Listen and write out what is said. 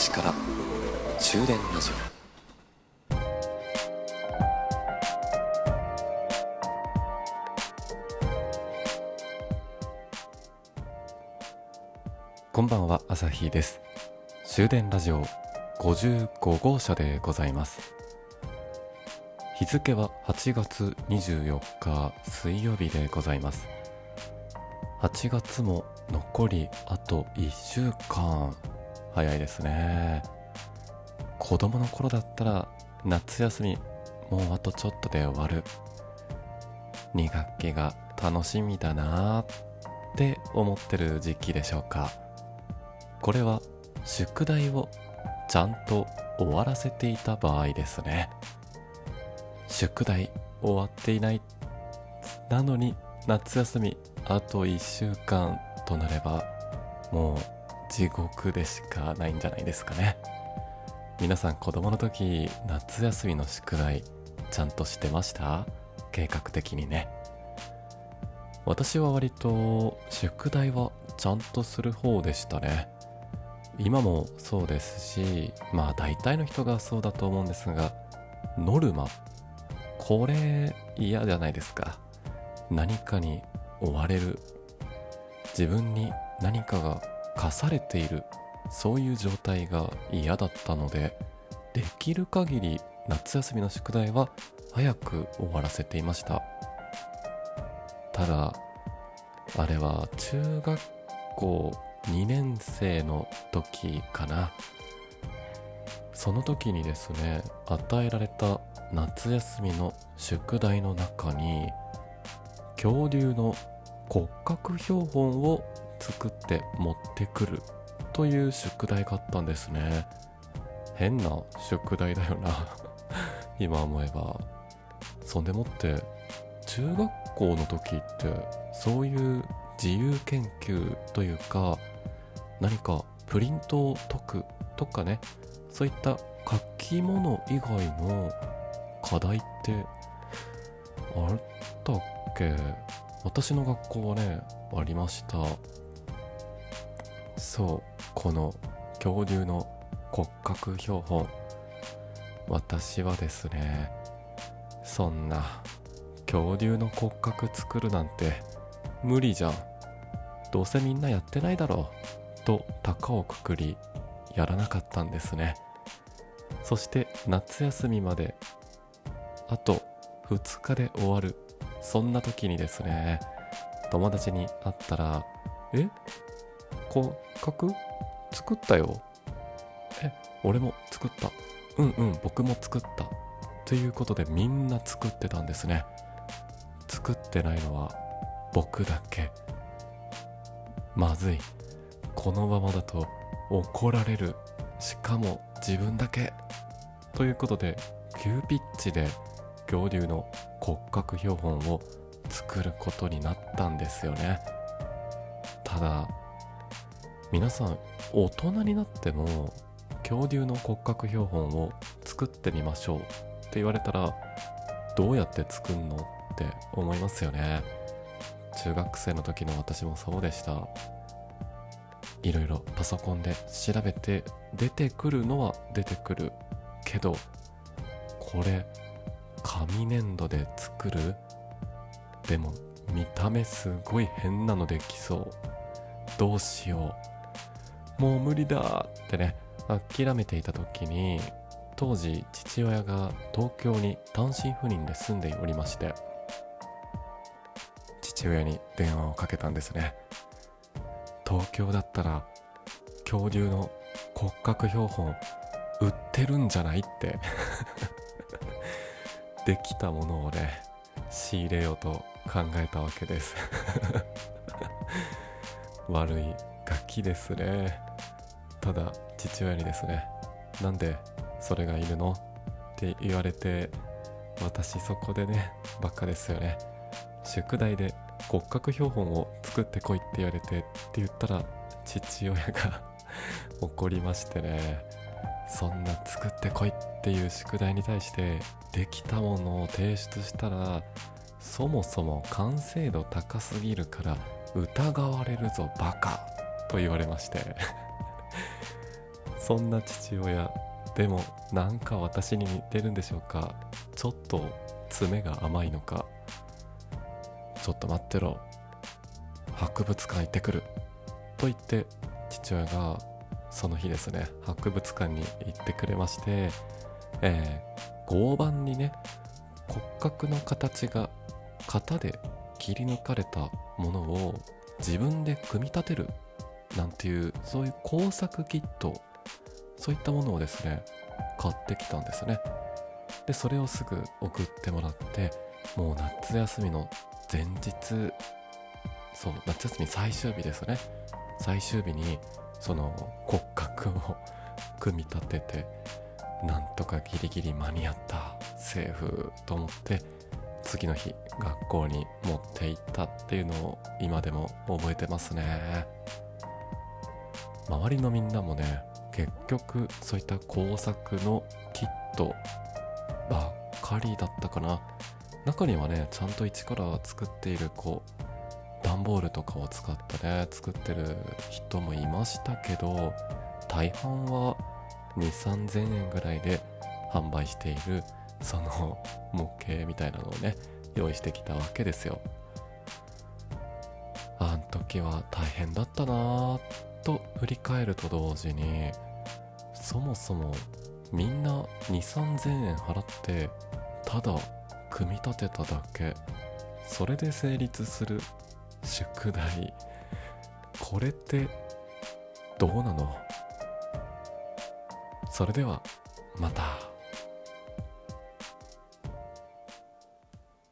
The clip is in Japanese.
市から終電ラジオこんばんは朝日です。終電ラジオ55号車でございます。日付は8月24日水曜日でございます。8月も残りあと1週間。早いですね。子供の頃だったら夏休みもうあとちょっとで終わる。2学期が楽しみだなって思ってる時期でしょうか。これは宿題をちゃんと終わらせていた場合ですね。宿題終わっていないなのに夏休みあと1週間となればもう地獄でしかないんじゃないですかね。皆さん子供の時夏休みの宿題ちゃんとしてました？計画的にね。私は割と宿題はちゃんとする方でしたね。今もそうですしまあ大体の人がそうだと思うんですがノルマ。これ嫌じゃないですか。何かに追われる。自分に何かが課されている。そういう状態が嫌だったのでできる限り夏休みの宿題は早く終わらせていました。ただあれは中学校2年生の時かな。その時にですね与えられた夏休みの宿題の中に恐竜の骨格標本を作って持ってくるという宿題があったんですね。変な宿題だよな。今思えば。そんでもって中学校の時ってそういう自由研究というか何かプリントを解くとかね。そういった書き物以外の課題ってあったっけ？私の学校はねありました。そうこの恐竜の骨格標本。私はですねそんな恐竜の骨格作るなんて無理じゃ。んどうせみんなやってないだろう。と高をくくりやらなかったんですね。そして夏休みまであと2日で終わる。そんな時にですね、友達に会ったら、え？骨格作ったよ。え、俺も作った。うんうん、僕も作った。ということでみんな作ってたんですね。作ってないのは僕だけ。まずい。このままだと怒られる。しかも自分だけ。ということで、急ピッチで恐竜の骨格標本を作ることになったんですよねただ皆さん大人になっても恐竜の骨格標本を作ってみましょうって言われたらどうやって作るのって思いますよね。中学生の時の私もそうでした。いろいろパソコンで調べて出てくるのは出てくるけどこれ紙粘土で作る？でも見た目すごい変なのできそう。どうしよう。もう無理だってね諦めていた時に当時父親が東京に単身赴任で住んでおりまして父親に電話をかけたんですね。東京だったら恐竜の骨格標本売ってるんじゃないって。できたものをね仕入れようと考えたわけです。悪いガキですね。ただ父親にですねなんでそれがいるの？って言われて私そこでねバカですよね。宿題で骨格標本を作ってこいって言われてって言ったら父親が 怒りましてねそんな作ってこいっていう宿題に対してできたものを提出したらそもそも完成度高すぎるから疑われるぞバカと言われまして。そんな父親でもなんか私に似てるんでしょうか？ちょっと爪が甘いのか？ちょっと待ってろ。博物館行ってくる。と言って父親がその日ですね博物館に行ってくれまして、えー、合板にね骨格の形が型で切り抜かれたものを自分で組み立てるなんていうそういう工作キットそういったものをですね買ってきたんですね。でそれをすぐ送ってもらってもう夏休みの前日そう夏休み最終日ですね。最終日にその骨格を組み立ててなんとかギリギリ間に合ったセーフと思って次の日学校に持って行ったっていうのを今でも覚えてますね。周りのみんなもね結局そういった工作のキットばっかりだったかな。中にはねちゃんと一から作っているこう段ボールとかを使ってね作ってる人もいましたけど大半は2 3 0 0 0円ぐらいで販売しているその模型みたいなのをね用意してきたわけですよ。あん時は大変だったなぁと振り返ると同時にそもそもみんな2 3 0 0 0円払ってただ組み立てただけ。それで成立する宿題。これってどうなの？それではまた。